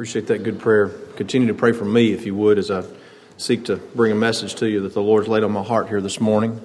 Appreciate that good prayer. Continue to pray for me, if you would, as I seek to bring a message to you that the Lord's laid on my heart here this morning.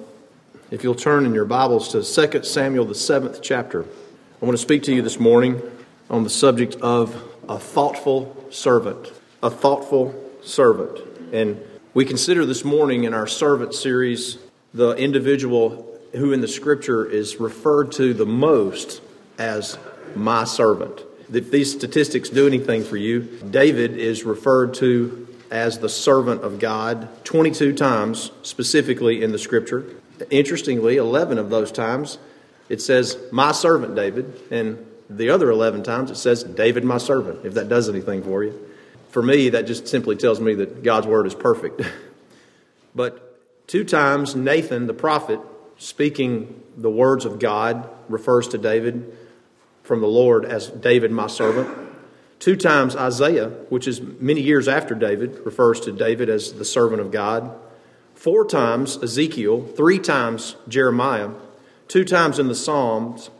If you'll turn in your Bibles to 2 Samuel, the seventh chapter, I want to speak to you this morning on the subject of a thoughtful servant. A thoughtful servant. And we consider this morning in our servant series the individual who in the scripture is referred to the most as my servant. If these statistics do anything for you, David is referred to as the servant of God 22 times specifically in the scripture. Interestingly, 11 of those times it says, My servant David, and the other 11 times it says, David, my servant, if that does anything for you. For me, that just simply tells me that God's word is perfect. but two times, Nathan, the prophet, speaking the words of God, refers to David from the Lord as David, my servant. Two times, Isaiah, which is many years after David, refers to David as the servant of God. Four times, Ezekiel. Three times, Jeremiah. Two times in the Psalms.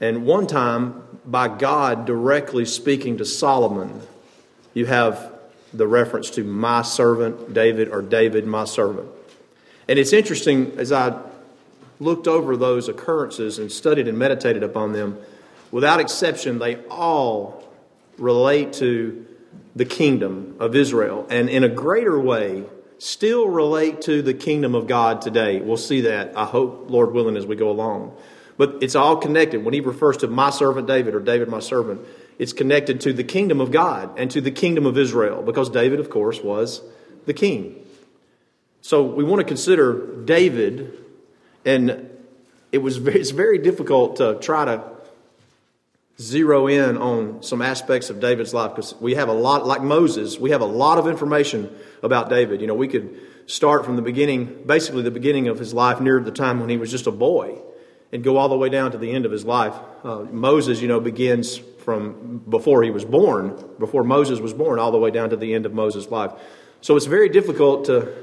And one time, by God directly speaking to Solomon, you have the reference to my servant David or David, my servant. And it's interesting as I looked over those occurrences and studied and meditated upon them without exception, they all relate to the kingdom of Israel. And in a greater way, still relate to the kingdom of God today. We'll see that, I hope, Lord willing, as we go along. But it's all connected. When he refers to my servant David or David, my servant, it's connected to the kingdom of God and to the kingdom of Israel because David, of course, was the king. So we want to consider David, and it was very, it's very difficult to try to zero in on some aspects of David's life because we have a lot, like Moses, we have a lot of information about David. You know, we could start from the beginning, basically the beginning of his life near the time when he was just a boy and go all the way down to the end of his life. Uh, Moses, you know, begins from before he was born, before Moses was born, all the way down to the end of Moses' life. So it's very difficult to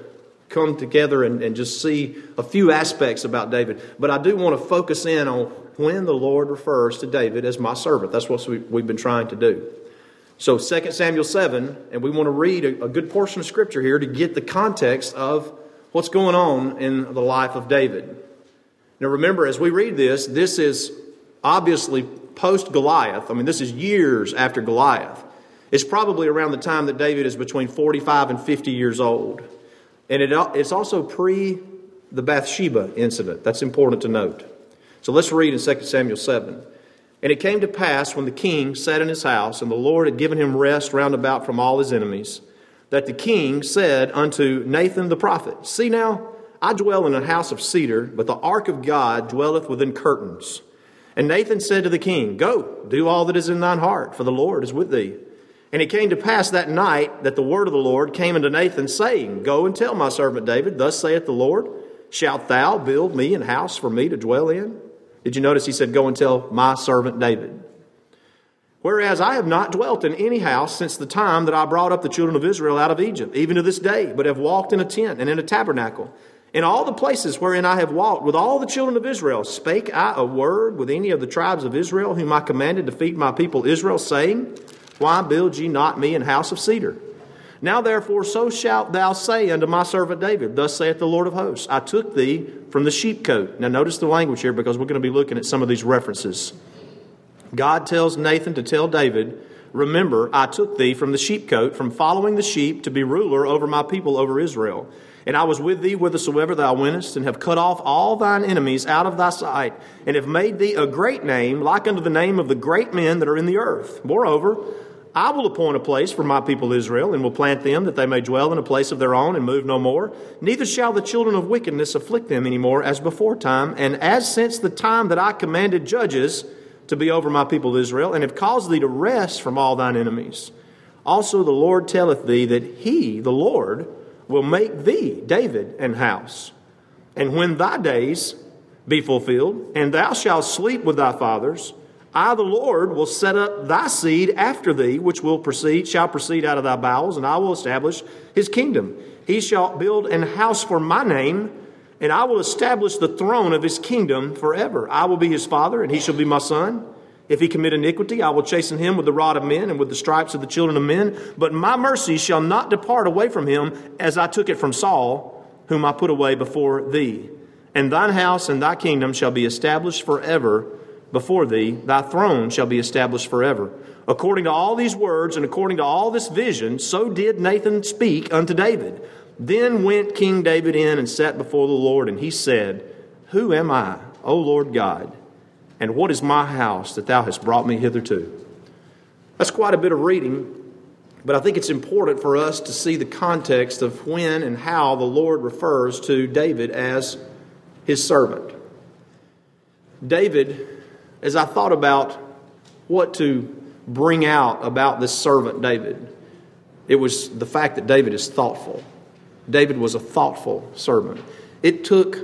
come together and, and just see a few aspects about David. But I do want to focus in on when the Lord refers to David as my servant. That's what we, we've been trying to do. So 2 Samuel 7, and we want to read a, a good portion of Scripture here to get the context of what's going on in the life of David. Now remember, as we read this, this is obviously post Goliath. I mean, this is years after Goliath. It's probably around the time that David is between 45 and 50 years old. And it, it's also pre the Bathsheba incident. That's important to note. So let's read in 2 Samuel 7. And it came to pass when the king sat in his house, and the Lord had given him rest round about from all his enemies, that the king said unto Nathan the prophet, See now, I dwell in a house of cedar, but the ark of God dwelleth within curtains. And Nathan said to the king, Go, do all that is in thine heart, for the Lord is with thee. And it came to pass that night that the word of the Lord came unto Nathan, saying, Go and tell my servant David, Thus saith the Lord, Shalt thou build me an house for me to dwell in? Did you notice he said, Go and tell my servant David? Whereas I have not dwelt in any house since the time that I brought up the children of Israel out of Egypt, even to this day, but have walked in a tent and in a tabernacle. In all the places wherein I have walked with all the children of Israel, spake I a word with any of the tribes of Israel, whom I commanded to feed my people Israel, saying, why build ye not me an house of cedar? Now therefore, so shalt thou say unto my servant David, Thus saith the Lord of hosts, I took thee from the sheepcote. Now notice the language here because we're going to be looking at some of these references. God tells Nathan to tell David, Remember, I took thee from the sheepcote, from following the sheep, to be ruler over my people, over Israel. And I was with thee whithersoever thou wentest, and have cut off all thine enemies out of thy sight, and have made thee a great name, like unto the name of the great men that are in the earth. Moreover, I will appoint a place for my people Israel, and will plant them that they may dwell in a place of their own and move no more. Neither shall the children of wickedness afflict them any more as before time, and as since the time that I commanded judges to be over my people Israel, and have caused thee to rest from all thine enemies. Also the Lord telleth thee that he, the Lord, will make thee, David, an house. And when thy days be fulfilled, and thou shalt sleep with thy fathers, I, the Lord, will set up thy seed after thee, which will proceed, shall proceed out of thy bowels, and I will establish his kingdom. He shall build an house for my name, and I will establish the throne of his kingdom forever. I will be his father, and he shall be my son. If he commit iniquity, I will chasten him with the rod of men and with the stripes of the children of men. But my mercy shall not depart away from him, as I took it from Saul, whom I put away before thee. And thine house and thy kingdom shall be established forever before thee. Thy throne shall be established forever. According to all these words and according to all this vision, so did Nathan speak unto David. Then went King David in and sat before the Lord, and he said, Who am I, O Lord God? And what is my house that thou hast brought me hitherto? That's quite a bit of reading, but I think it's important for us to see the context of when and how the Lord refers to David as his servant. David, as I thought about what to bring out about this servant David, it was the fact that David is thoughtful. David was a thoughtful servant. It took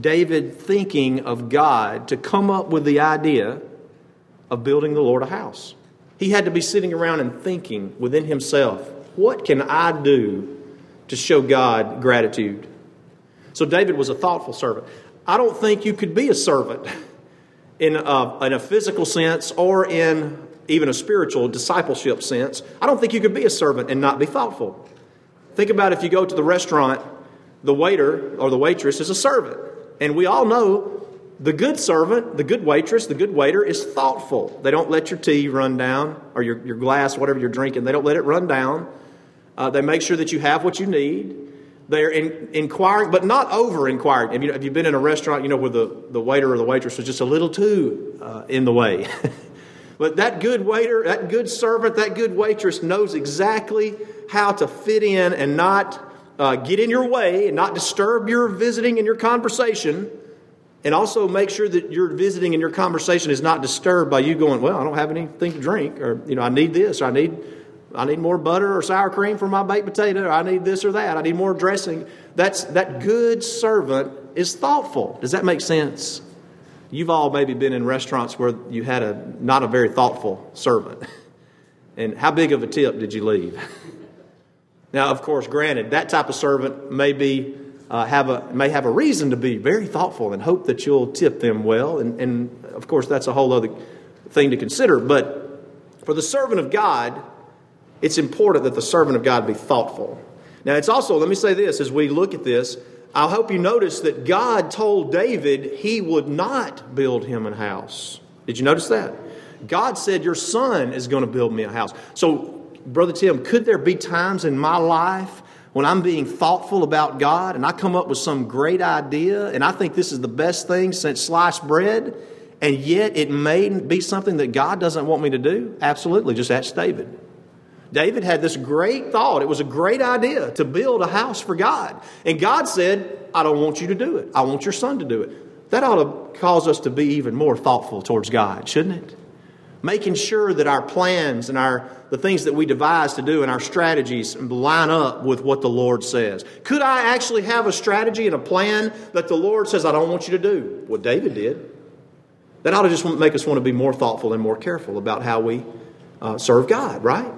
David thinking of God to come up with the idea of building the Lord a house. He had to be sitting around and thinking within himself, what can I do to show God gratitude? So David was a thoughtful servant. I don't think you could be a servant in a, in a physical sense or in even a spiritual discipleship sense. I don't think you could be a servant and not be thoughtful. Think about if you go to the restaurant, the waiter or the waitress is a servant. And we all know the good servant, the good waitress, the good waiter is thoughtful. They don't let your tea run down or your, your glass, whatever you're drinking, they don't let it run down. Uh, they make sure that you have what you need. They're in, inquiring, but not over inquiring. Have you, have you been in a restaurant, you know, where the, the waiter or the waitress was just a little too uh, in the way? but that good waiter, that good servant, that good waitress knows exactly how to fit in and not uh, get in your way and not disturb your visiting and your conversation, and also make sure that your visiting and your conversation is not disturbed by you going, "Well, I don't have anything to drink," or you know, "I need this," or "I need." I need more butter or sour cream for my baked potato. I need this or that. I need more dressing. That's that good servant is thoughtful. Does that make sense? You've all maybe been in restaurants where you had a not a very thoughtful servant. And how big of a tip did you leave? Now, of course, granted, that type of servant may be uh, have a may have a reason to be very thoughtful and hope that you'll tip them well, and, and of course, that's a whole other thing to consider. But for the servant of God, it's important that the servant of God be thoughtful. Now, it's also let me say this as we look at this. I hope you notice that God told David he would not build him a house. Did you notice that? God said, Your son is going to build me a house. So Brother Tim, could there be times in my life when I'm being thoughtful about God and I come up with some great idea and I think this is the best thing since sliced bread, and yet it may be something that God doesn't want me to do? Absolutely. Just ask David. David had this great thought. It was a great idea to build a house for God. And God said, I don't want you to do it. I want your son to do it. That ought to cause us to be even more thoughtful towards God, shouldn't it? making sure that our plans and our the things that we devise to do and our strategies line up with what the Lord says. Could I actually have a strategy and a plan that the Lord says I don't want you to do? What David did. That ought to just make us want to be more thoughtful and more careful about how we uh, serve God, right?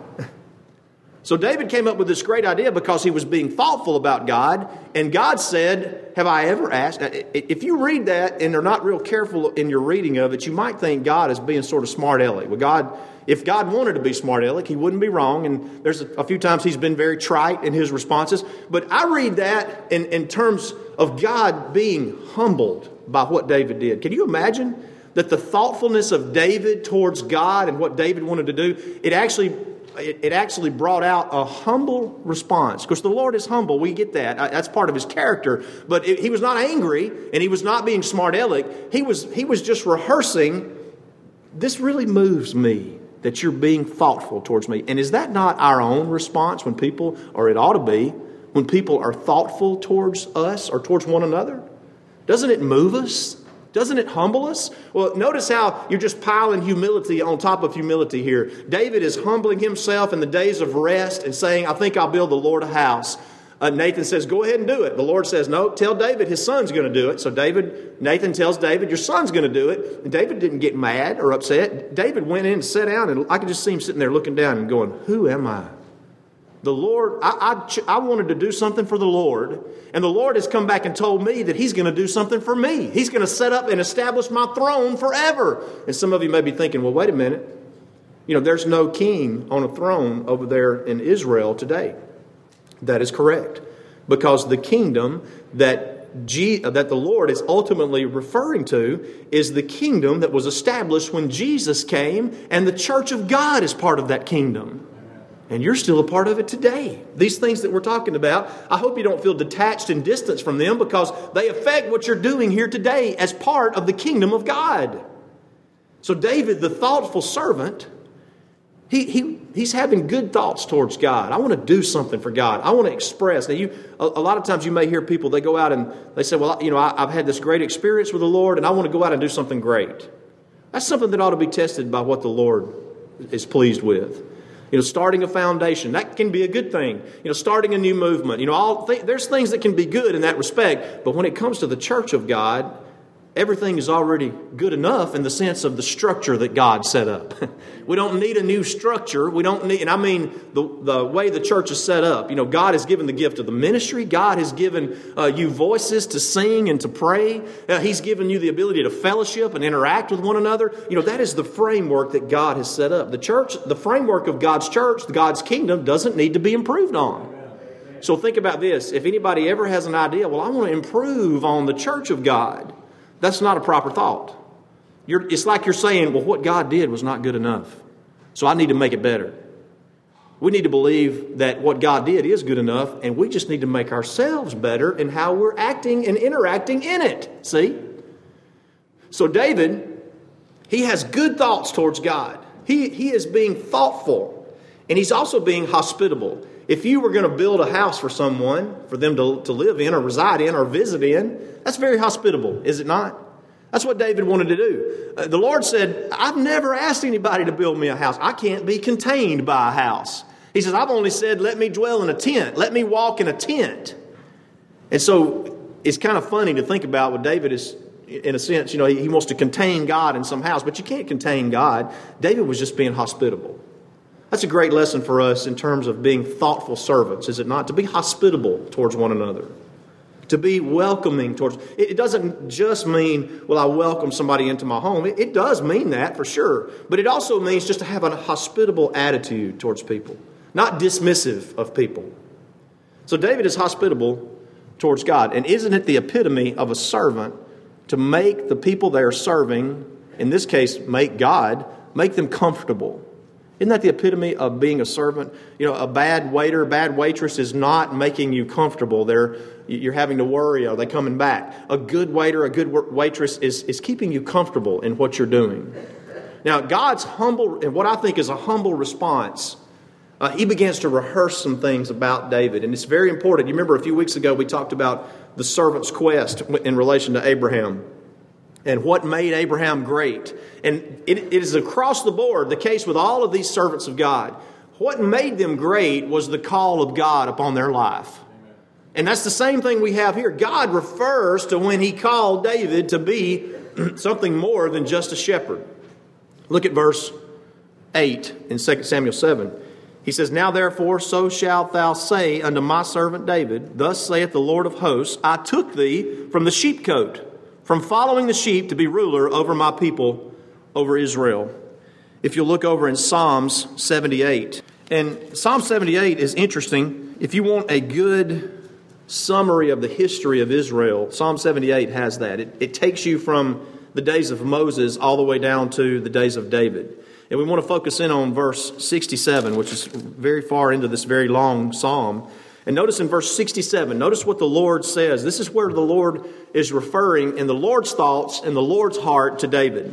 So David came up with this great idea because he was being thoughtful about God, and God said, Have I ever asked? If you read that and are not real careful in your reading of it, you might think God is being sort of smart aleck. Well, God, if God wanted to be smart aleck, he wouldn't be wrong. And there's a, few times he's been very trite in his responses. But I read that in, in terms of God being humbled by what David did. Can you imagine? That the thoughtfulness of David towards God and what David wanted to do, it actually it, it, actually brought out a humble response. Because the Lord is humble, we get that. That's part of his character. But it, he was not angry and he was not being smart aleck. He was, he was just rehearsing. This really moves me that you're being thoughtful towards me. And is that not our own response when people, or it ought to be, when people are thoughtful towards us or towards one another? Doesn't it move us? Doesn't it humble us? Well, notice how you're just piling humility on top of humility here. David is humbling himself in the days of rest and saying, I think I'll build the Lord a house. Uh, Nathan says, Go ahead and do it. The Lord says, No, tell David his son's going to do it. So David, Nathan tells David, Your son's going to do it. And David didn't get mad or upset. David went in and sat down, and I could just see him sitting there looking down and going, Who am I? The Lord, I, I, I, wanted to do something for the Lord, and the Lord has come back and told me that He's going to do something for me. He's going to set up and establish my throne forever. And some of you may be thinking, well, wait a minute. You know, there's no king on a throne over there in Israel today. That is correct. Because the kingdom that, G, that the Lord is ultimately referring to is the kingdom that was established when Jesus came, and the church of God is part of that kingdom. And you're still a part of it today. These things that we're talking about, I hope you don't feel detached and distanced from them because they affect what you're doing here today as part of the kingdom of God. So, David, the thoughtful servant, he, he, he's having good thoughts towards God. I want to do something for God. I want to express. Now, you, a, a lot of times you may hear people, they go out and they say, Well, you know, I, I've had this great experience with the Lord and I want to go out and do something great. That's something that ought to be tested by what the Lord is pleased with. You know, starting a foundation, that can be a good thing. You know, starting a new movement. You know, all th- there's things that can be good in that respect, but when it comes to the church of God, everything is already good enough in the sense of the structure that God set up. we don't need a new structure. We don't need, and I mean the, the way the church is set up. You know, God has given the gift of the ministry. God has given uh, you voices to sing and to pray. Uh, he's given you the ability to fellowship and interact with one another. You know, that is the framework that God has set up. The church, the framework of God's church, God's kingdom, doesn't need to be improved on. So think about this. If anybody ever has an idea, well, I want to improve on the church of God. That's not a proper thought. You're, it's like you're saying, well, what God did was not good enough. So I need to make it better. We need to believe that what God did is good enough, and we just need to make ourselves better in how we're acting and interacting in it. See? So, David, he has good thoughts towards God. He, he is being thoughtful, and he's also being hospitable. If you were going to build a house for someone, for them to, to live in or reside in or visit in, that's very hospitable, is it not? That's what David wanted to do. Uh, the Lord said, I've never asked anybody to build me a house. I can't be contained by a house. He says, I've only said, let me dwell in a tent. Let me walk in a tent. And so it's kind of funny to think about what David is, in a sense, you know, he wants to contain God in some house, but you can't contain God. David was just being hospitable. That's a great lesson for us in terms of being thoughtful servants, is it not? To be hospitable towards one another. To be welcoming towards it doesn't just mean well i welcome somebody into my home. It, it, does mean that for sure. But it also means just to have a hospitable attitude towards people not dismissive of people. So david is hospitable towards god. And isn't it the epitome of a servant to make the people they are serving in this case make god make them comfortable isn't that the epitome of being a servant? You know, a bad waiter, bad waitress is not making you comfortable. They're, you're having to worry, are they coming back? A good waiter, a good waitress is, is keeping you comfortable in what you're doing. Now, God's humble, and what I think is a humble response, uh, he begins to rehearse some things about David. And it's very important. You remember a few weeks ago we talked about the servant's quest in relation to Abraham and what made Abraham great. And it, it is across the board the case with all of these servants of God. What made them great was the call of God upon their life. And that's the same thing we have here. God refers to when he called David to be something more than just a shepherd. Look at verse 8 in 2 Samuel 7. He says, Now therefore, so shalt thou say unto my servant David, Thus saith the Lord of hosts, I took thee from the sheepcote from following the sheep to be ruler over my people, over Israel. If you look over in Psalms 78, and Psalm 78 is interesting. If you want a good summary of the history of Israel, Psalm 78 has that. It, it takes you from the days of Moses all the way down to the days of David. And we want to focus in on verse 67, which is very far into this very long psalm. And notice in verse 67, notice what the Lord says. This is where the Lord is referring in the Lord's thoughts and the Lord's heart to David.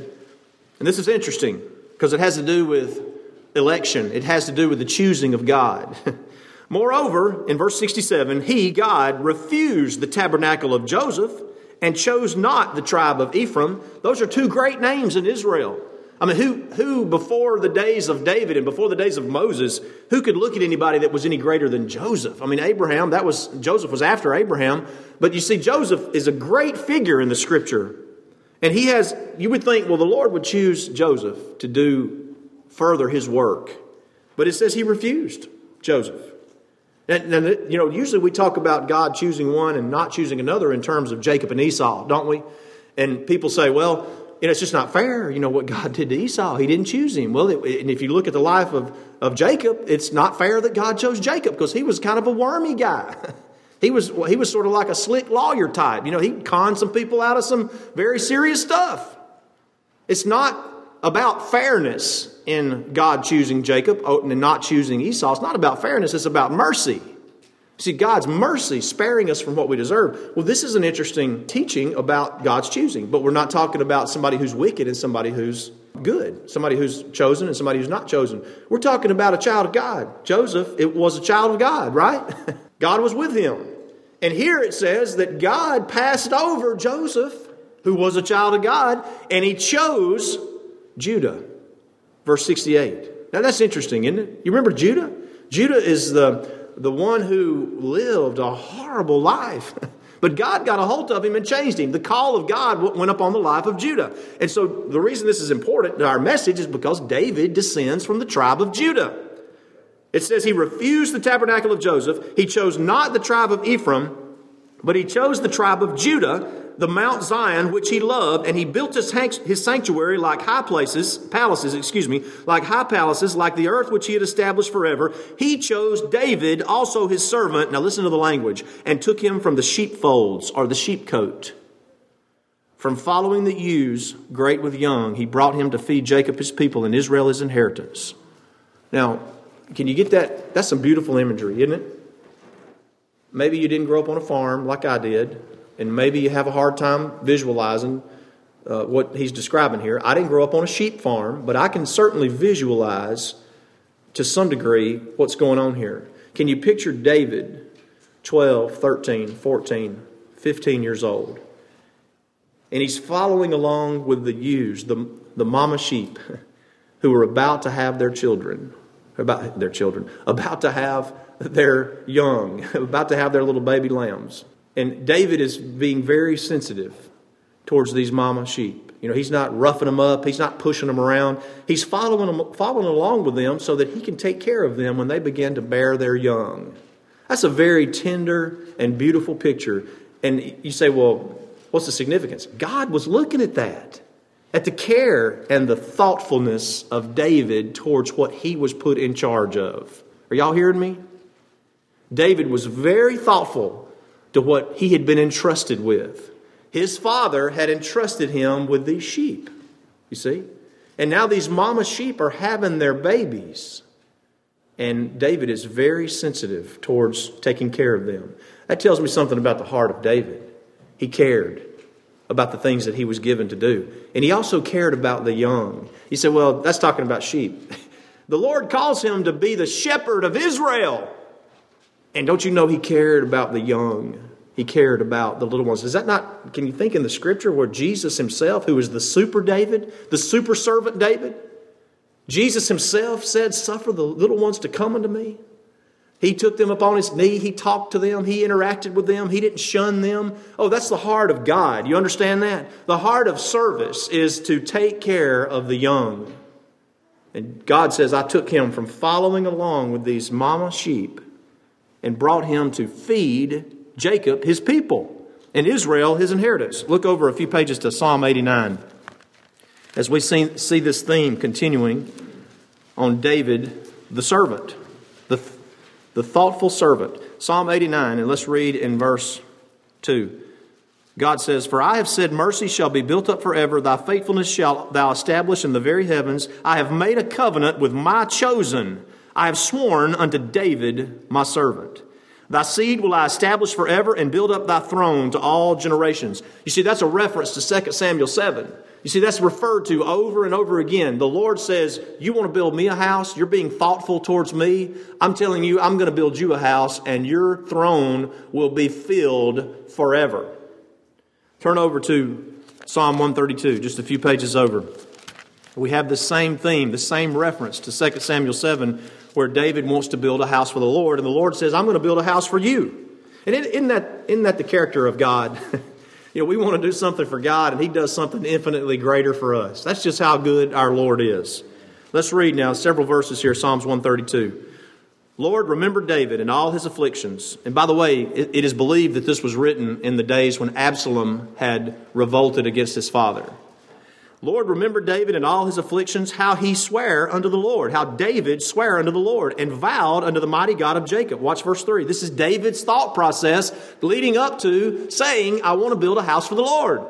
And this is interesting because it has to do with election, it has to do with the choosing of God. Moreover, in verse 67, he, God, refused the tabernacle of Joseph and chose not the tribe of Ephraim. Those are two great names in Israel. I mean, who, who before the days of David and before the days of Moses, who could look at anybody that was any greater than Joseph? I mean, Abraham, that was, Joseph was after Abraham. But you see, Joseph is a great figure in the scripture. And he has, you would think, well, the Lord would choose Joseph to do further his work. But it says he refused Joseph. And, and, you know, usually we talk about God choosing one and not choosing another in terms of Jacob and Esau, don't we? And people say, well, you know, it's just not fair, you know, what God did to Esau. He didn't choose him. Well, it, and if you look at the life of, of Jacob, it's not fair that God chose Jacob because he was kind of a wormy guy. he, was, he was sort of like a slick lawyer type. You know, he conned some people out of some very serious stuff. It's not about fairness in God choosing Jacob oh, and not choosing Esau. It's not about fairness, it's about mercy. See, God's mercy sparing us from what we deserve. Well, this is an interesting teaching about God's choosing, but we're not talking about somebody who's wicked and somebody who's good, somebody who's chosen and somebody who's not chosen. We're talking about a child of God. Joseph, it was a child of God, right? God was with him. And here it says that God passed over Joseph, who was a child of God, and he chose Judah. Verse 68. Now that's interesting, isn't it? You remember Judah? Judah is the, the one who lived a horrible life. But God got a hold of him and changed him. The call of God went up on the life of Judah. And so the reason this is important to our message is because David descends from the tribe of Judah. It says he refused the tabernacle of Joseph. He chose not the tribe of Ephraim, but he chose the tribe of Judah the Mount Zion which he loved, and he built his, sanctuary like high places, palaces, excuse me, like high palaces, like the earth which he had established forever. He chose David, also his servant, now listen to the language, and took him from the sheepfolds or the sheepcote. From following the ewes, great with young, he brought him to feed Jacob his people and Israel his inheritance. Now, can you get that? That's some beautiful imagery, isn't it? Maybe you didn't grow up on a farm like I did and maybe you have a hard time visualizing uh, what he's describing here. I didn't grow up on a sheep farm, but I can certainly visualize to some degree what's going on here. Can you picture David, 12, 13, 14, 15 years old? And he's following along with the ewes, the, the mama sheep, who are about to have their children, about their children, about to have their young, about to have their little baby lambs. And David is being very sensitive towards these mama sheep. You know, he's not roughing them up, he's not pushing them around. He's following them, following along with them so that he can take care of them when they begin to bear their young. That's a very tender and beautiful picture. And you say, well, what's the significance? God was looking at that, at the care and the thoughtfulness of David towards what he was put in charge of. Are y'all hearing me? David was very thoughtful to what he had been entrusted with. His father had entrusted him with these sheep, you see? And now these mama sheep are having their babies. And David is very sensitive towards taking care of them. That tells me something about the heart of David. He cared about the things that he was given to do. And he also cared about the young. He said, Well, that's talking about sheep. The Lord calls him to be the shepherd of Israel. And don't you know he cared about the young? He cared about the little ones. Is that not, can you think in the scripture where Jesus himself, who is the super David, the super servant David, Jesus himself said, Suffer the little ones to come unto me? He took them upon his knee. He talked to them. He interacted with them. He didn't shun them. Oh, that's the heart of God. You understand that? The heart of service is to take care of the young. And God says, I took him from following along with these mama sheep and brought him to feed Jacob his people and Israel his inheritance. Look over a few pages to Psalm 89 as we see, see this theme continuing on David the servant, the, the thoughtful servant. Psalm 89, and let's read in verse 2. God says, For I have said, Mercy shall be built up forever, thy faithfulness shall thou establish in the very heavens. I have made a covenant with my chosen I have sworn unto David my servant. Thy seed will I establish forever and build up thy throne to all generations. You see, that's a reference to 2 Samuel 7. You see, that's referred to over and over again. The Lord says, You want to build me a house? You're being thoughtful towards me. I'm telling you, I'm going to build you a house, and your throne will be filled forever. Turn over to Psalm 132, just a few pages over. We have the same theme, the same reference to 2 Samuel 7 where David wants to build a house for the Lord, and the Lord says, I'm going to build a house for you. And isn't that, isn't that the character of God? you know, we want to do something for God, and He does something infinitely greater for us. That's just how good our Lord is. Let's read now several verses here Psalms 132. Lord, remember David and all his afflictions. And by the way, it, it is believed that this was written in the days when Absalom had revolted against his father. Lord, remember David and all his afflictions, how he sware unto the Lord, how David sware unto the Lord and vowed unto the mighty God of Jacob. Watch verse 3. This is David's thought process leading up to saying, I want to build a house for the Lord.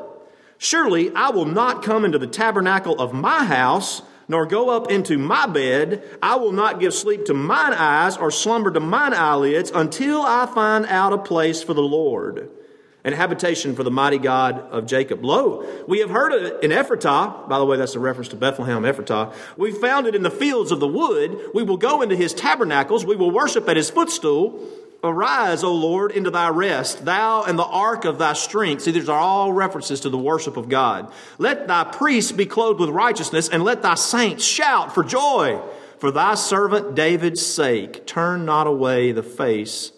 Surely I will not come into the tabernacle of my house, nor go up into my bed. I will not give sleep to mine eyes, or slumber to mine eyelids, until I find out a place for the Lord and habitation for the mighty God of Jacob. Lo, we have heard it in Ephratah. By the way, that's a reference to Bethlehem, Ephratah. We found it in the fields of the wood. We will go into his tabernacles. We will worship at his footstool. Arise, O Lord, into thy rest, thou and the ark of thy strength. See, these are all references to the worship of God. Let thy priests be clothed with righteousness, and let thy saints shout for joy. For thy servant David's sake, turn not away the face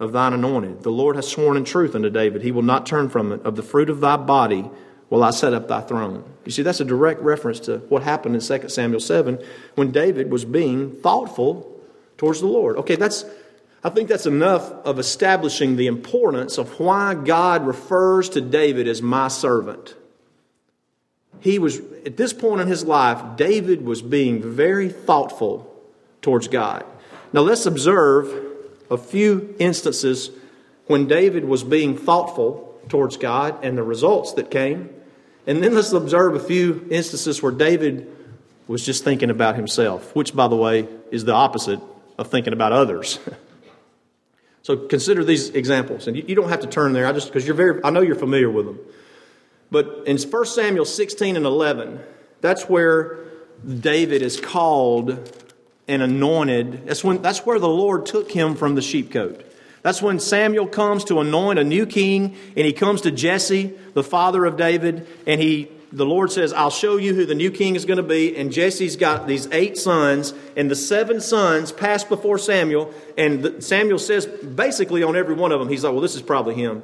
of thine anointed. The Lord has sworn in truth unto David, he will not turn from it. Of the fruit of thy body will I set up thy throne. You see, that's a direct reference to what happened in 2 Samuel 7 when David was being thoughtful towards the Lord. Okay, that's. I think that's enough of establishing the importance of why God refers to David as my servant. He was, at this point in his life, David was being very thoughtful towards God. Now let's observe a few instances when David was being thoughtful towards God and the results that came. And then let's observe a few instances where David was just thinking about himself, which, by the way, is the opposite of thinking about others. so consider these examples. And you don't have to turn there, I just because you're very I know you're familiar with them. But in 1 Samuel 16 and 11, that's where David is called and anointed. That's, when, that's where the Lord took him from the sheepcote. That's when Samuel comes to anoint a new king, and he comes to Jesse, the father of David, and he the Lord says, I'll show you who the new king is going to be. And Jesse's got these eight sons, and the seven sons pass before Samuel. And Samuel says, basically, on every one of them, he's like, Well, this is probably him.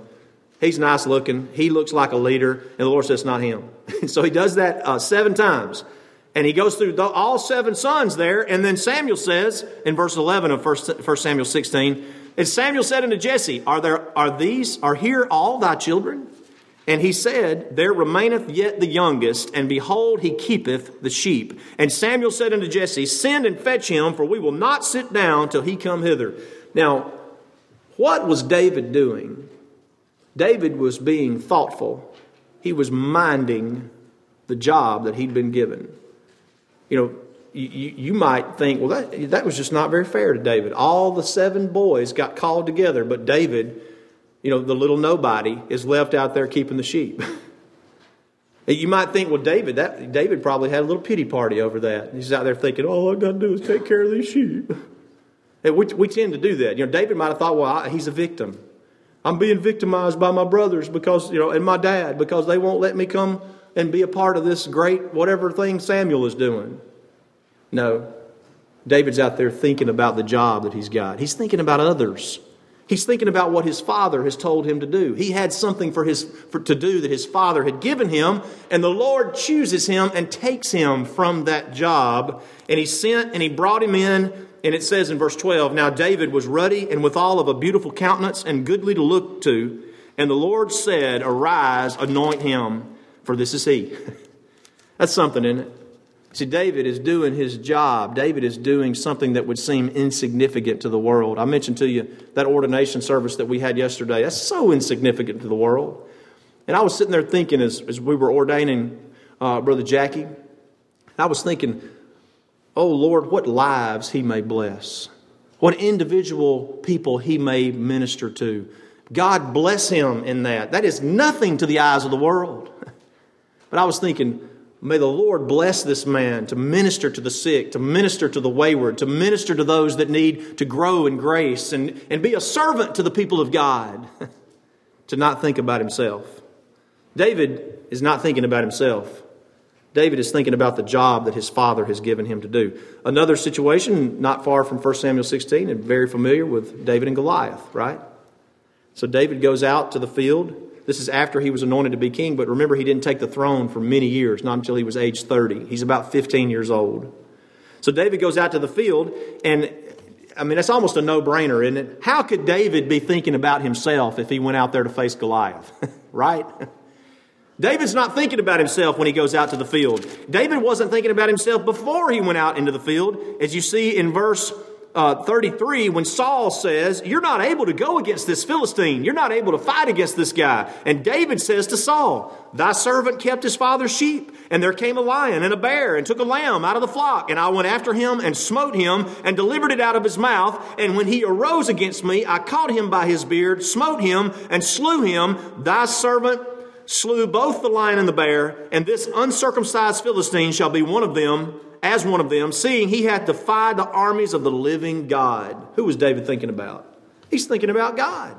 He's nice looking. He looks like a leader. And the Lord says, Not him. so he does that uh, seven times. And he goes through the, all seven sons there. And then Samuel says in verse 11 of 1 Samuel 16, and Samuel said unto Jesse, Are there are these are here all thy children? And he said, There remaineth yet the youngest, and behold, he keepeth the sheep. And Samuel said unto Jesse, Send and fetch him, for we will not sit down till he come hither. Now, what was David doing? David was being thoughtful. He was minding the job that he'd been given you know, you, you might think, well, that, that was just not very fair to David. All the seven boys got called together, but David, you know, the little nobody, is left out there keeping the sheep. you might think, well, David, that David probably had a little pity party over that. He's out there thinking, all I've got to do is take care of these sheep. And we, we tend to do that. You know, David might have thought, well, I, he's a victim. I'm being victimized by my brothers because, you know, and my dad because they won't let me come and be a part of this great whatever thing Samuel is doing. No. David's out there thinking about the job that he's got. He's thinking about others. He's thinking about what his father has told him to do. He had something for his for, to do that his father had given him, and the Lord chooses him and takes him from that job. And he sent and he brought him in, and it says in verse 12, Now David was ruddy and withal of a beautiful countenance and goodly to look to. And the Lord said, Arise, anoint him for this is he. That's something, isn't it? See, David is doing his job. David is doing something that would seem insignificant to the world. I mentioned to you that ordination service that we had yesterday. That's so insignificant to the world. And I was sitting there thinking as, as we were ordaining uh, Brother Jackie, I was thinking, oh Lord, what lives he may bless, what individual people he may minister to. God bless him in that. That is nothing to the eyes of the world. But I was thinking, may the Lord bless this man to minister to the sick, to minister to the wayward, to minister to those that need to grow in grace, and, and be a servant to the people of God, to not think about himself. David is not thinking about himself. David is thinking about the job that his father has given him to do. Another situation not far from 1 Samuel 16 and very familiar with David and Goliath, right? So David goes out to the field this is after he was anointed to be king, but remember, he didn't take the throne for many years, not until he was age 30. He's about 15 years old. So David goes out to the field, and I mean, that's almost a no brainer, isn't it? How could David be thinking about himself if he went out there to face Goliath? right? David's not thinking about himself when he goes out to the field. David wasn't thinking about himself before he went out into the field. As you see in verse uh, 33, when Saul says, You're not able to go against this Philistine. You're not able to fight against this guy. And David says to Saul, Thy servant kept his father's sheep, and there came a lion and a bear, and took a lamb out of the flock. And I went after him and smote him, and delivered it out of his mouth. And when he arose against me, I caught him by his beard, smote him, and slew him. Thy servant slew both the lion and the bear, and this uncircumcised Philistine shall be one of them, as one of them, seeing he hath defied the armies of the living God. Who was David thinking about? He's thinking about God.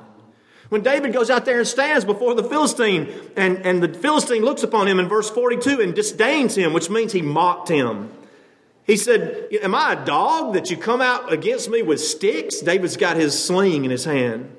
When David goes out there and stands before the Philistine, and, and the Philistine looks upon him in verse 42 and disdains him, which means he mocked him. He said, Am I a dog that you come out against me with sticks? David's got his sling in his hand.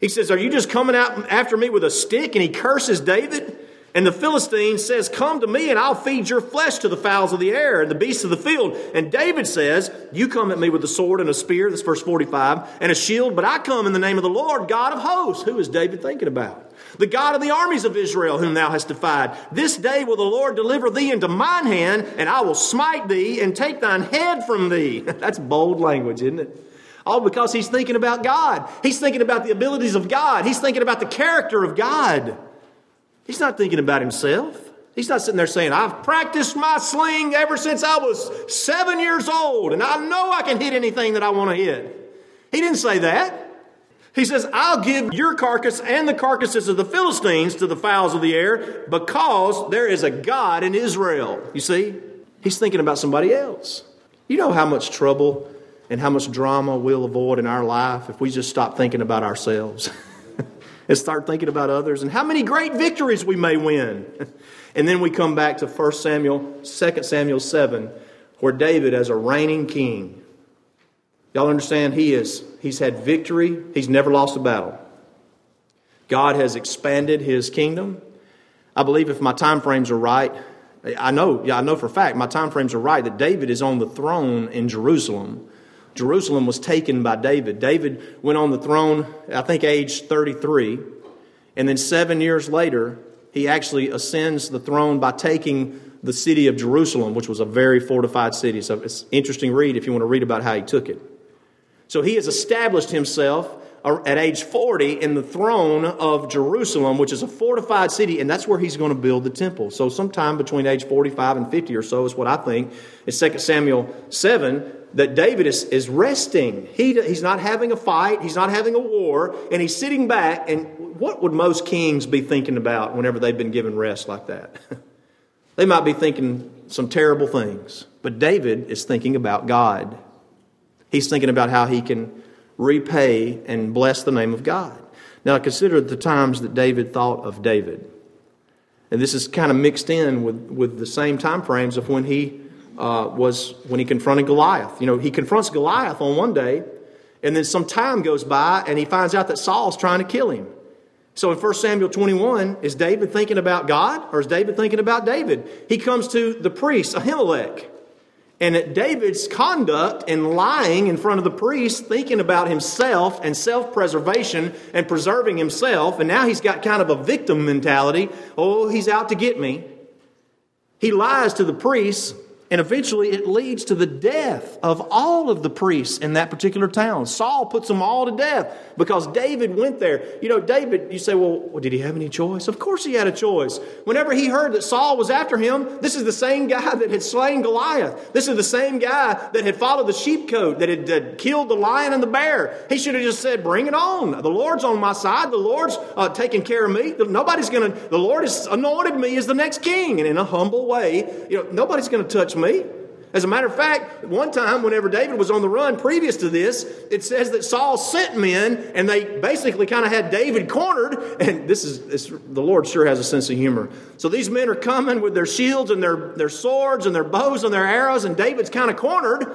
He says, Are you just coming out after me with a stick? And he curses David. And the Philistine says, Come to me and I'll feed your flesh to the fowls of the air and the beasts of the field. And David says, You come at me with a sword and a spear, that's verse 45, and a shield, but I come in the name of the Lord, God of hosts. Who is David thinking about? The God of the armies of Israel, whom thou hast defied. This day will the Lord deliver thee into mine hand, and I will smite thee and take thine head from thee. that's bold language, isn't it? All because he's thinking about God. He's thinking about the abilities of God. He's thinking about the character of God. He's not thinking about himself. He's not sitting there saying, I've practiced my sling ever since I was seven years old, and I know I can hit anything that I want to hit. He didn't say that. He says, I'll give your carcass and the carcasses of the Philistines to the fowls of the air because there is a God in Israel. You see? He's thinking about somebody else. You know how much trouble and how much drama we'll avoid in our life if we just stop thinking about ourselves and start thinking about others and how many great victories we may win. and then we come back to 1 Samuel, 2 Samuel 7, where David, as a reigning king, y'all understand he is he's had victory, he's never lost a battle. God has expanded his kingdom. I believe if my time frames are right, I know, yeah, I know for a fact my time frames are right that David is on the throne in Jerusalem Jerusalem was taken by David. David went on the throne, I think, age 33. And then seven years later, he actually ascends the throne by taking the city of Jerusalem, which was a very fortified city. So it's interesting read if you want to read about how he took it. So he has established himself at age 40 in the throne of Jerusalem, which is a fortified city, and that's where he's going to build the temple. So, sometime between age 45 and 50 or so is what I think. In 2 Samuel 7, that David is, is resting. He, he's not having a fight, he's not having a war, and he's sitting back. And what would most kings be thinking about whenever they've been given rest like that? they might be thinking some terrible things. But David is thinking about God. He's thinking about how he can repay and bless the name of God. Now, consider the times that David thought of David. And this is kind of mixed in with, with the same time frames of when he uh, was when he confronted Goliath. You know, he confronts Goliath on one day, and then some time goes by, and he finds out that Saul's trying to kill him. So in 1 Samuel 21, is David thinking about God or is David thinking about David? He comes to the priest, Ahimelech. And at David's conduct and lying in front of the priest, thinking about himself and self preservation and preserving himself, and now he's got kind of a victim mentality. Oh, he's out to get me. He lies to the priest and eventually it leads to the death of all of the priests in that particular town. Saul puts them all to death because David went there. You know, David, you say, well, did he have any choice? Of course he had a choice. Whenever he heard that Saul was after him, this is the same guy that had slain Goliath. This is the same guy that had followed the sheep sheepcote, that had, had killed the lion and the bear. He should have just said, bring it on. The Lord's on my side. The Lord's uh, taking care of me. Nobody's going to, the Lord has anointed me as the next king. And in a humble way, you know, nobody's going to touch me me. As a matter of fact, one time, whenever David was on the run previous to this, it says that Saul sent men and they basically kind of had David cornered. And this is the Lord sure has a sense of humor. So these men are coming with their shields and their, their swords and their bows and their arrows, and David's kind of cornered.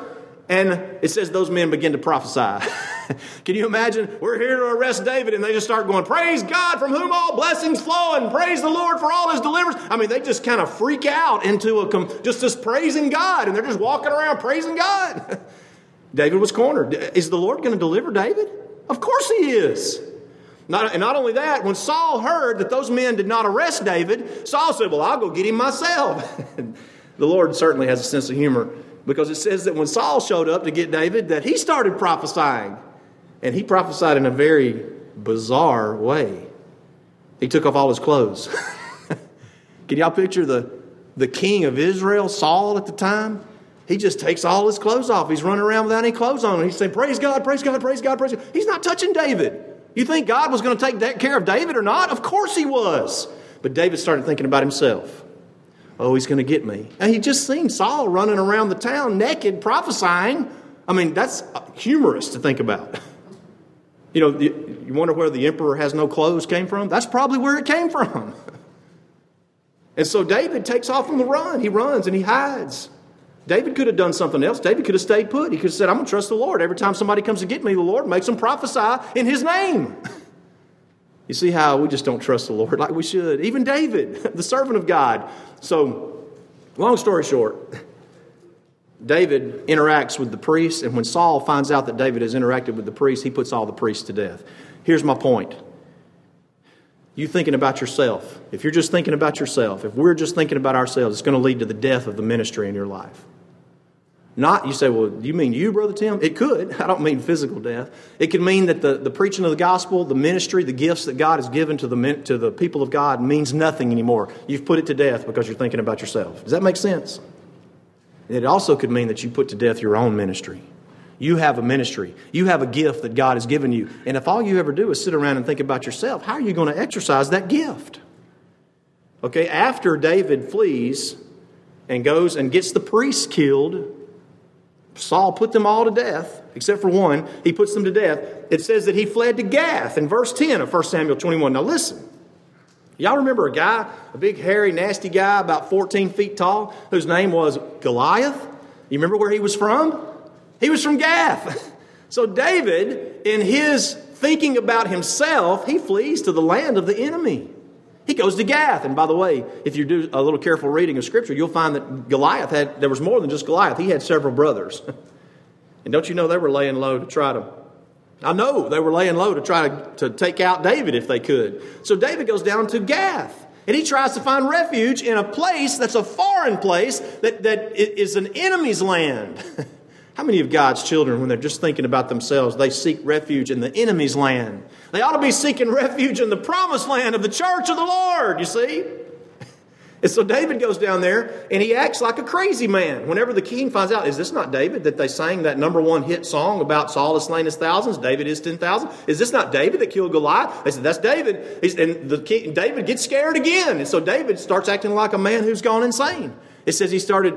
And it says those men begin to prophesy. Can you imagine? We're here to arrest David, and they just start going, Praise God from whom all blessings flow, and praise the Lord for all his deliverance. I mean, they just kind of freak out into a just just praising God, and they're just walking around praising God. David was cornered. Is the Lord going to deliver David? Of course he is. Not, and not only that, when Saul heard that those men did not arrest David, Saul said, Well, I'll go get him myself. the Lord certainly has a sense of humor because it says that when Saul showed up to get David, that he started prophesying. And he prophesied in a very bizarre way. He took off all his clothes. Can y'all picture the, the king of Israel, Saul, at the time? He just takes all his clothes off. He's running around without any clothes on. He's saying, Praise God, praise God, praise God, praise God. He's not touching David. You think God was going to take care of David or not? Of course he was. But David started thinking about himself. Oh, he's going to get me. And he just seen Saul running around the town naked, prophesying. I mean, that's uh, humorous to think about. You know, you wonder where the emperor has no clothes came from? That's probably where it came from. And so David takes off on the run. He runs and he hides. David could have done something else. David could have stayed put. He could have said, I'm going to trust the Lord. Every time somebody comes to get me, the Lord makes them prophesy in his name. You see how we just don't trust the Lord like we should. Even David, the servant of God. So, long story short, David interacts with the priest, and when Saul finds out that David has interacted with the priest, he puts all the priests to death. Here's my point you thinking about yourself, if you're just thinking about yourself, if we're just thinking about ourselves, it's going to lead to the death of the ministry in your life. Not, you say, well, you mean you, Brother Tim? It could. I don't mean physical death. It could mean that the, the preaching of the gospel, the ministry, the gifts that God has given to the, to the people of God means nothing anymore. You've put it to death because you're thinking about yourself. Does that make sense? It also could mean that you put to death your own ministry. You have a ministry. You have a gift that God has given you. And if all you ever do is sit around and think about yourself, how are you going to exercise that gift? Okay, after David flees and goes and gets the priests killed, Saul put them all to death, except for one. He puts them to death. It says that he fled to Gath in verse 10 of 1 Samuel 21. Now listen. Y'all remember a guy, a big, hairy, nasty guy, about 14 feet tall, whose name was Goliath? You remember where he was from? He was from Gath. So David, in his thinking about himself, he flees to the land of the enemy. He goes to Gath. And by the way, if you do a little careful reading of Scripture, you'll find that Goliath had, there was more than just Goliath. He had several brothers. And don't you know they were laying low to try to, I know they were laying low to try to, to take out David if they could. So David goes down to Gath. And he tries to find refuge in a place that's a foreign place that, that is an enemy's land. How many of God's children, when they're just thinking about themselves, they seek refuge in the enemy's land? They ought to be seeking refuge in the promised land of the church of the Lord, you see? And so David goes down there and he acts like a crazy man. Whenever the king finds out, is this not David that they sang that number one hit song about Saul has slain his thousands, David is ten thousand? Is this not David that killed Goliath? They said, That's David. And the king, David gets scared again. And so David starts acting like a man who's gone insane. It says he started,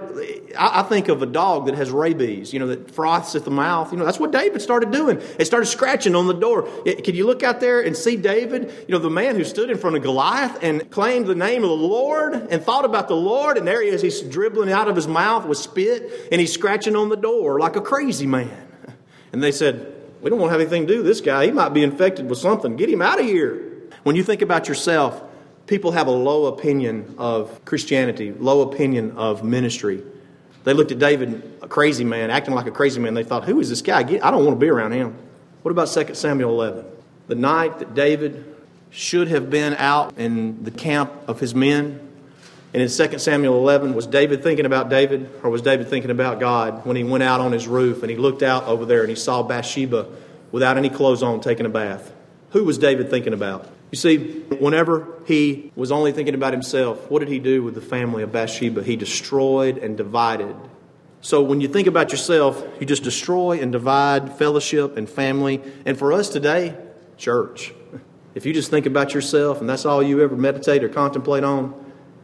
I think of a dog that has rabies, you know, that froths at the mouth. You know, that's what David started doing. It started scratching on the door. Can you look out there and see David, you know, the man who stood in front of Goliath and claimed the name of the Lord and thought about the Lord? And there he is, he's dribbling out of his mouth with spit and he's scratching on the door like a crazy man. And they said, We don't want to have anything to do with this guy. He might be infected with something. Get him out of here. When you think about yourself, people have a low opinion of Christianity, low opinion of ministry. They looked at David, a crazy man, acting like a crazy man. They thought, who is this guy? I don't want to be around him. What about 2 Samuel 11? The night that David should have been out in the camp of his men. And in 2 Samuel 11, was David thinking about David or was David thinking about God when he went out on his roof and he looked out over there and he saw Bathsheba without any clothes on taking a bath? Who was David thinking about? You see, whenever he was only thinking about himself, what did he do with the family of Bathsheba? He destroyed and divided. So when you think about yourself, you just destroy and divide fellowship and family. And for us today, church. If you just think about yourself and that's all you ever meditate or contemplate on,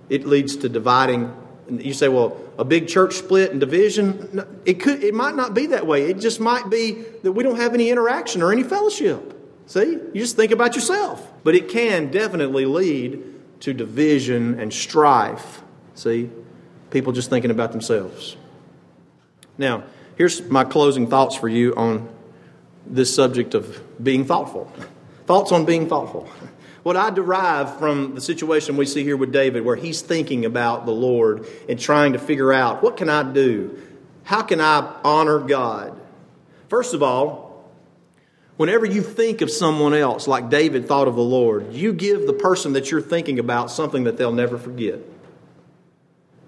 it leads to dividing. You say, well, a big church split and division. It could, it might not be that way. It just might be that we don't have any interaction or any fellowship. See, you just think about yourself. But it can definitely lead to division and strife. See, people just thinking about themselves. Now, here's my closing thoughts for you on this subject of being thoughtful. Thoughts on being thoughtful. What I derive from the situation we see here with David, where he's thinking about the Lord and trying to figure out what can I do? How can I honor God? First of all, whenever you think of someone else like David thought of the Lord, you give the person that you're thinking about something that they'll never forget.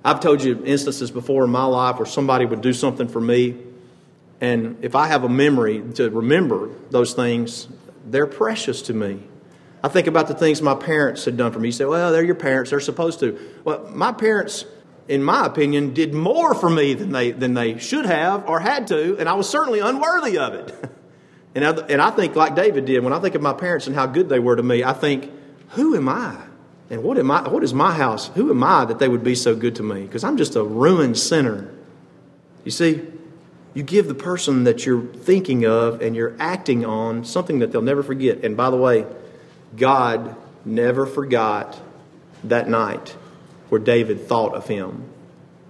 I've told you instances before in my life where somebody would do something for me, and if I have a memory to remember those things, they're precious to me. I think about the things my parents had done for me. You say, well, they're your parents, they're supposed to. Well, my parents, in my opinion, did more for me than they, than they should have or had to, and I was certainly unworthy of it. and, I, and I think, like David did, when I think of my parents and how good they were to me, I think, who am I? And what, am I, what is my house? Who am I that they would be so good to me? Because I'm just a ruined sinner. You see, you give the person that you're thinking of and you're acting on something that they'll never forget. And by the way, God never forgot that night where David thought of him.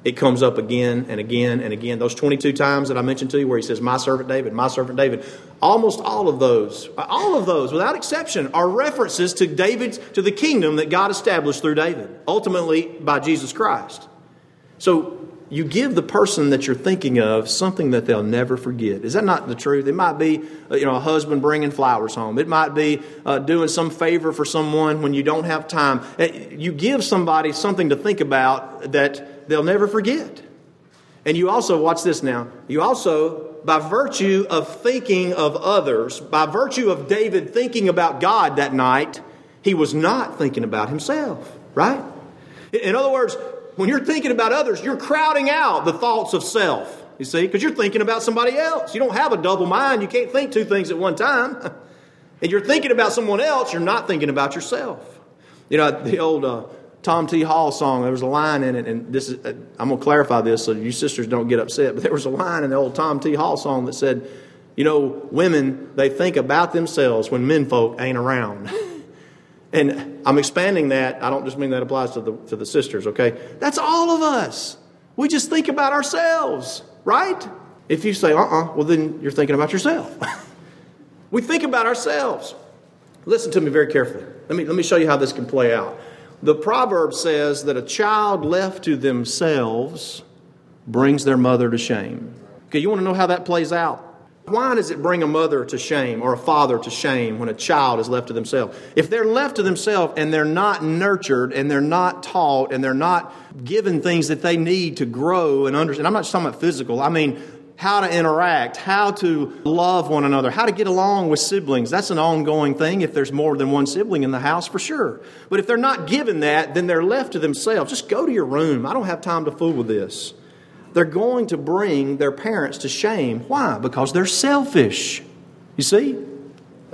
It comes up again and again and again. Those 22 times that I mentioned to you where he says, My servant David, my servant David. Almost all of those, all of those, without exception, are references to David's, to the kingdom that God established through David, ultimately by Jesus Christ. So you give the person that you're thinking of something that they'll never forget. Is that not the truth? It might be, uh, you know, a husband bringing flowers home. It might be uh, doing some favor for someone when you don't have time. Uh, you give somebody something to think about that they'll never forget. And you also, watch this now, you also, by virtue of thinking of others, by virtue of David thinking about God that night, he was not thinking about himself, right? In other words, when you're thinking about others, you're crowding out the thoughts of self, you see, because you're thinking about somebody else. You don't have a double mind. You can't think two things at one time. and you're thinking about someone else, you're not thinking about yourself. You know, the old uh, Tom T. Hall song, there was a line in it, and this is, uh, I'm going to clarify this so you sisters don't get upset, but there was a line in the old Tom T. Hall song that said, you know, women, they think about themselves when men folk ain't around. And I'm expanding that. I don't just mean that applies to the, to the sisters, okay? That's all of us. We just think about ourselves, right? If you say, uh uh-uh, uh well, then you're thinking about yourself. we think about ourselves. Listen to me very carefully. Let me, let me show you how this can play out. The proverb says that a child left to themselves brings their mother to shame. Okay, you want to know how that plays out? Why does it bring a mother to shame or a father to shame when a child is left to themselves? If they're left to themselves and they're not nurtured and they're not taught and they're not given things that they need to grow and understand, I'm not just talking about physical, I mean how to interact, how to love one another, how to get along with siblings. That's an ongoing thing if there's more than one sibling in the house, for sure. But if they're not given that, then they're left to themselves. Just go to your room. I don't have time to fool with this they're going to bring their parents to shame. Why? Because they're selfish. You see?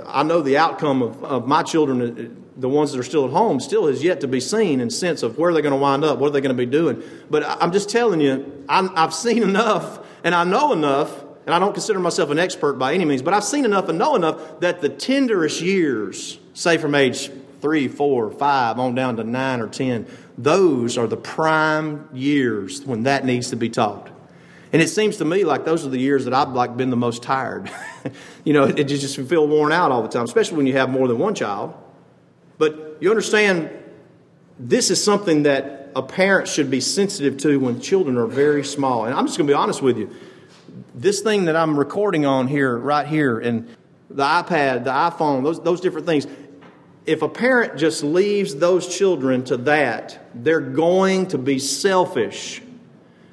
I know the outcome of, of my children, uh, the ones that are still at home, still is yet to be seen in sense of where they're going to wind up, what are they going to be doing. But I'm just telling you, i I've seen enough and I know enough, and I don't consider myself an expert by any means, but I've seen enough and know enough that the tenderest years, say from age three, four, five, on down to nine or ten, those are the prime years when that needs to be taught. And it seems to me like those are the years that I've like been the most tired. you know, it just feel worn out all the time, especially when you have more than one child. But you understand, this is something that a parent should be sensitive to when children are very small. And I'm just going to be honest with you. This thing that I'm recording on here, right here, and the iPad, the iPhone, those, those different things, if a parent just leaves those children to that, they're going to be selfish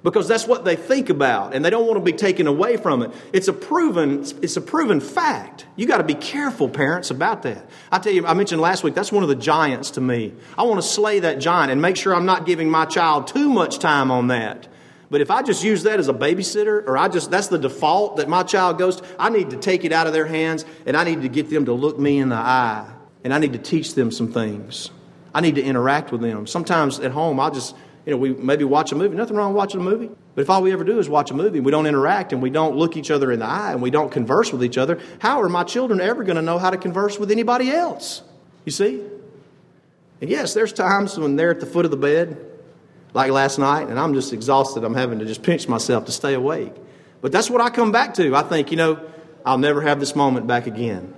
because that's what they think about and they don't want to be taken away from it. It's a proven it's a proven fact. You got to be careful parents about that. I tell you I mentioned last week that's one of the giants to me. I want to slay that giant and make sure I'm not giving my child too much time on that. But if I just use that as a babysitter, or I just, that's the default that my child goes to, I need to take it out of their hands and I need to get them to look me in the eye and I need to teach them some things. I need to interact with them. Sometimes at home, I'll just, you know, we maybe watch a movie. Nothing wrong with watching a movie. But if all we ever do is watch a movie and we don't interact and we don't look each other in the eye and we don't converse with each other, how are my children ever going to know how to converse with anybody else? You see? And yes, there's times when they're at the foot of the bed, like last night, and I'm just exhausted. I'm having to just pinch myself to stay awake. But that's what I come back to. I think, you know, I'll never have this moment back again.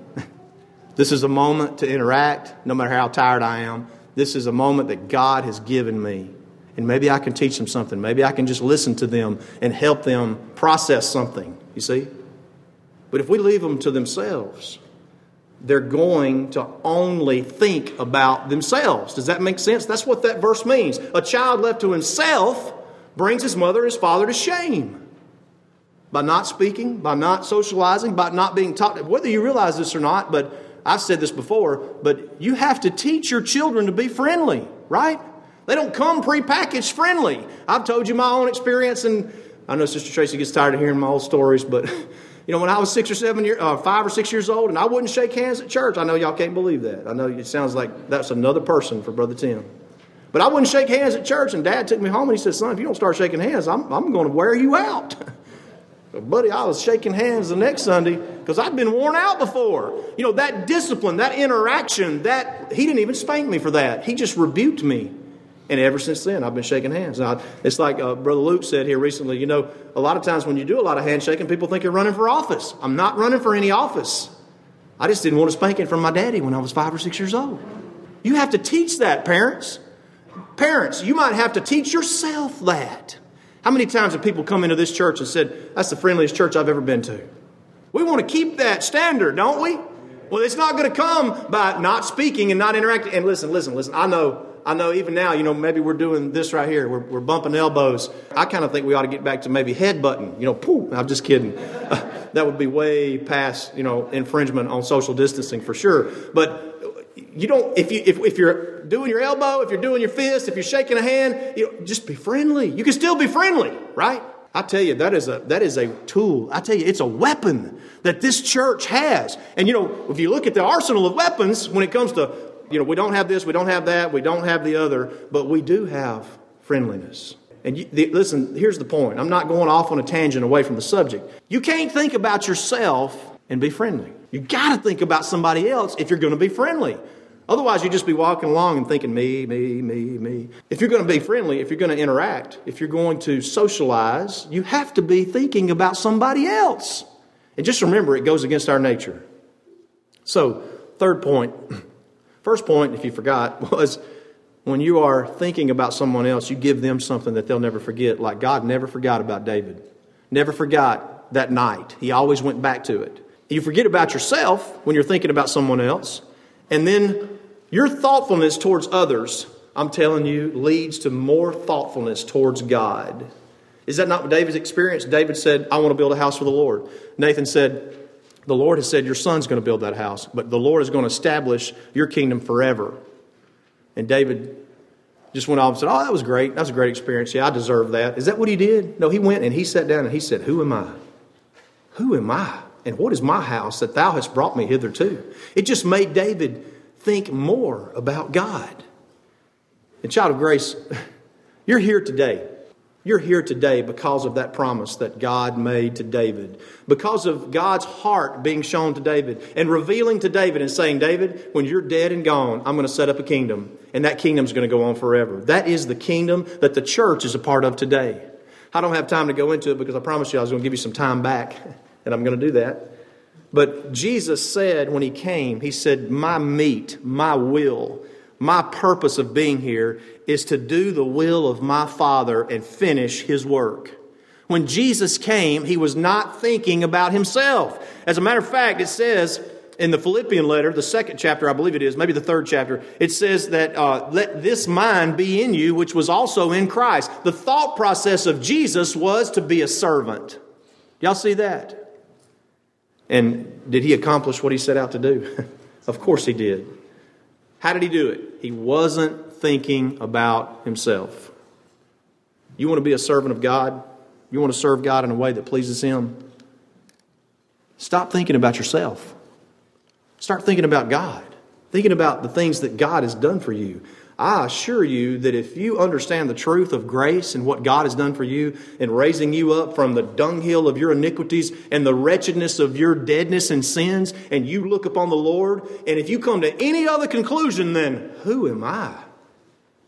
This is a moment to interact, no matter how tired I am. This is a moment that God has given me. And maybe I can teach them something. Maybe I can just listen to them and help them process something. You see? But if we leave them to themselves, they're going to only think about themselves. Does that make sense? That's what that verse means. A child left to himself brings his mother and his father to shame by not speaking, by not socializing, by not being taught. Whether you realize this or not, but I've said this before, but you have to teach your children to be friendly, right? They don't come prepackaged friendly. I've told you my own experience, and I know Sister Tracy gets tired of hearing my old stories, but you know, when I was six or seven years, uh, five or six years old, and I wouldn't shake hands at church. I know y'all can't believe that. I know it sounds like that's another person for Brother Tim. But I wouldn't shake hands at church, and Dad took me home and he said, Son, if you don't start shaking hands, I'm, I'm going to wear you out. buddy, I was shaking hands the next Sunday because I'd been worn out before. You know, that discipline, that interaction, that he didn't even spank me for that. He just rebuked me. And ever since then, I've been shaking hands. Now, it's like uh, Brother Luke said here recently you know, a lot of times when you do a lot of handshaking, people think you're running for office. I'm not running for any office. I just didn't want a spanking from my daddy when I was five or six years old. You have to teach that, parents. Parents, you might have to teach yourself that. How many times have people come into this church and said, That's the friendliest church I've ever been to? We want to keep that standard, don't we? Well, it's not going to come by not speaking and not interacting. And listen, listen, listen. I know, I know even now, you know, maybe we're doing this right here. We're, we're bumping elbows. I kind of think we ought to get back to maybe head button. You know, pooh, I'm just kidding. that would be way past, you know, infringement on social distancing for sure. But you don't if you if, if you're doing your elbow if you're doing your fist if you're shaking a hand you know, just be friendly you can still be friendly right i tell you that is a that is a tool. I tell you it's a weapon that this church has. And you know if you look at the arsenal of weapons when it comes to you know we don't have this we don't have that we don't have the other but we do have friendliness. And you, the, listen here's the point. I'm not going off on a tangent away from the subject. You can't think about yourself and be friendly. You got to think about somebody else if you're going to be friendly Otherwise, you'd just be walking along and thinking, me, me, me, me. If you're going to be friendly, if you're going to interact, if you're going to socialize, you have to be thinking about somebody else. And just remember, it goes against our nature. So, third point. First point, if you forgot, was when you are thinking about someone else, you give them something that they'll never forget. Like God never forgot about David, never forgot that night. He always went back to it. You forget about yourself when you're thinking about someone else. And then your thoughtfulness towards others, I'm telling you, leads to more thoughtfulness towards God. Is that not what David's experienced? David said, I want to build a house for the Lord. Nathan said, The Lord has said, Your son's going to build that house, but the Lord is going to establish your kingdom forever. And David just went off and said, Oh, that was great. That was a great experience. Yeah, I deserve that. Is that what he did? No, he went and he sat down and he said, Who am I? Who am I? And what is my house that thou hast brought me hitherto? It just made David think more about God. And, child of grace, you're here today. You're here today because of that promise that God made to David. Because of God's heart being shown to David and revealing to David and saying, David, when you're dead and gone, I'm going to set up a kingdom, and that kingdom's going to go on forever. That is the kingdom that the church is a part of today. I don't have time to go into it because I promised you I was going to give you some time back, and I'm going to do that. But Jesus said when he came, he said, My meat, my will, my purpose of being here is to do the will of my Father and finish his work. When Jesus came, he was not thinking about himself. As a matter of fact, it says in the Philippian letter, the second chapter, I believe it is, maybe the third chapter, it says that uh, let this mind be in you, which was also in Christ. The thought process of Jesus was to be a servant. Y'all see that? And did he accomplish what he set out to do? of course he did. How did he do it? He wasn't thinking about himself. You want to be a servant of God? You want to serve God in a way that pleases him? Stop thinking about yourself. Start thinking about God, thinking about the things that God has done for you. I assure you that if you understand the truth of grace and what God has done for you in raising you up from the dunghill of your iniquities and the wretchedness of your deadness and sins, and you look upon the Lord, and if you come to any other conclusion than, who am I?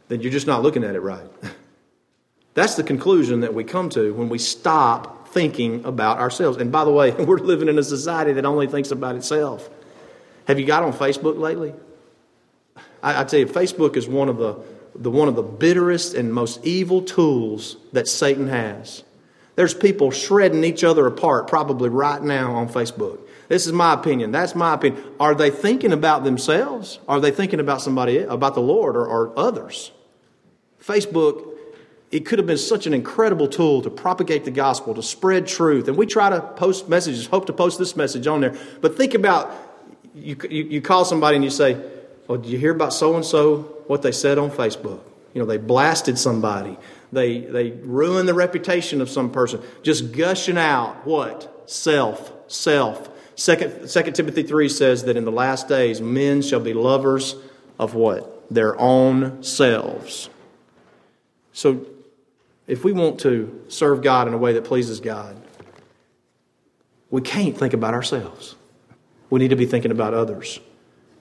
Then you're just not looking at it right. That's the conclusion that we come to when we stop thinking about ourselves. And by the way, we're living in a society that only thinks about itself. Have you got on Facebook lately? I, I tell you, Facebook is one of the, the one of the bitterest and most evil tools that Satan has. There's people shredding each other apart probably right now on Facebook. This is my opinion. That's my opinion. Are they thinking about themselves? Are they thinking about somebody, about the Lord or, or others? Facebook, it could have been such an incredible tool to propagate the gospel, to spread truth. And we try to post messages, hope to post this message on there. But think about you, you, you call somebody and you say, Well, did you hear about so and so, what they said on Facebook? You know, they blasted somebody. They, they ruined the reputation of some person. Just gushing out what? Self, self. Second, Second Timothy 3 says that in the last days, men shall be lovers of what? Their own selves. So, if we want to serve God in a way that pleases God, we can't think about ourselves. We need to be thinking about others.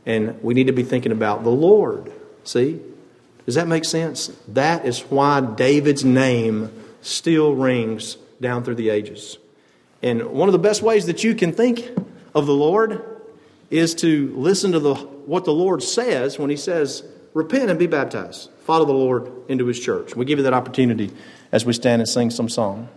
And we need to be thinking about the Lord. See? Does that make sense? That is why David's name still rings down through the ages. And one of the best ways that you can think of the Lord is to listen to the, what the Lord says when He says, Repent and be baptized. Follow the Lord into His church. We give you that opportunity as we stand and sing some song.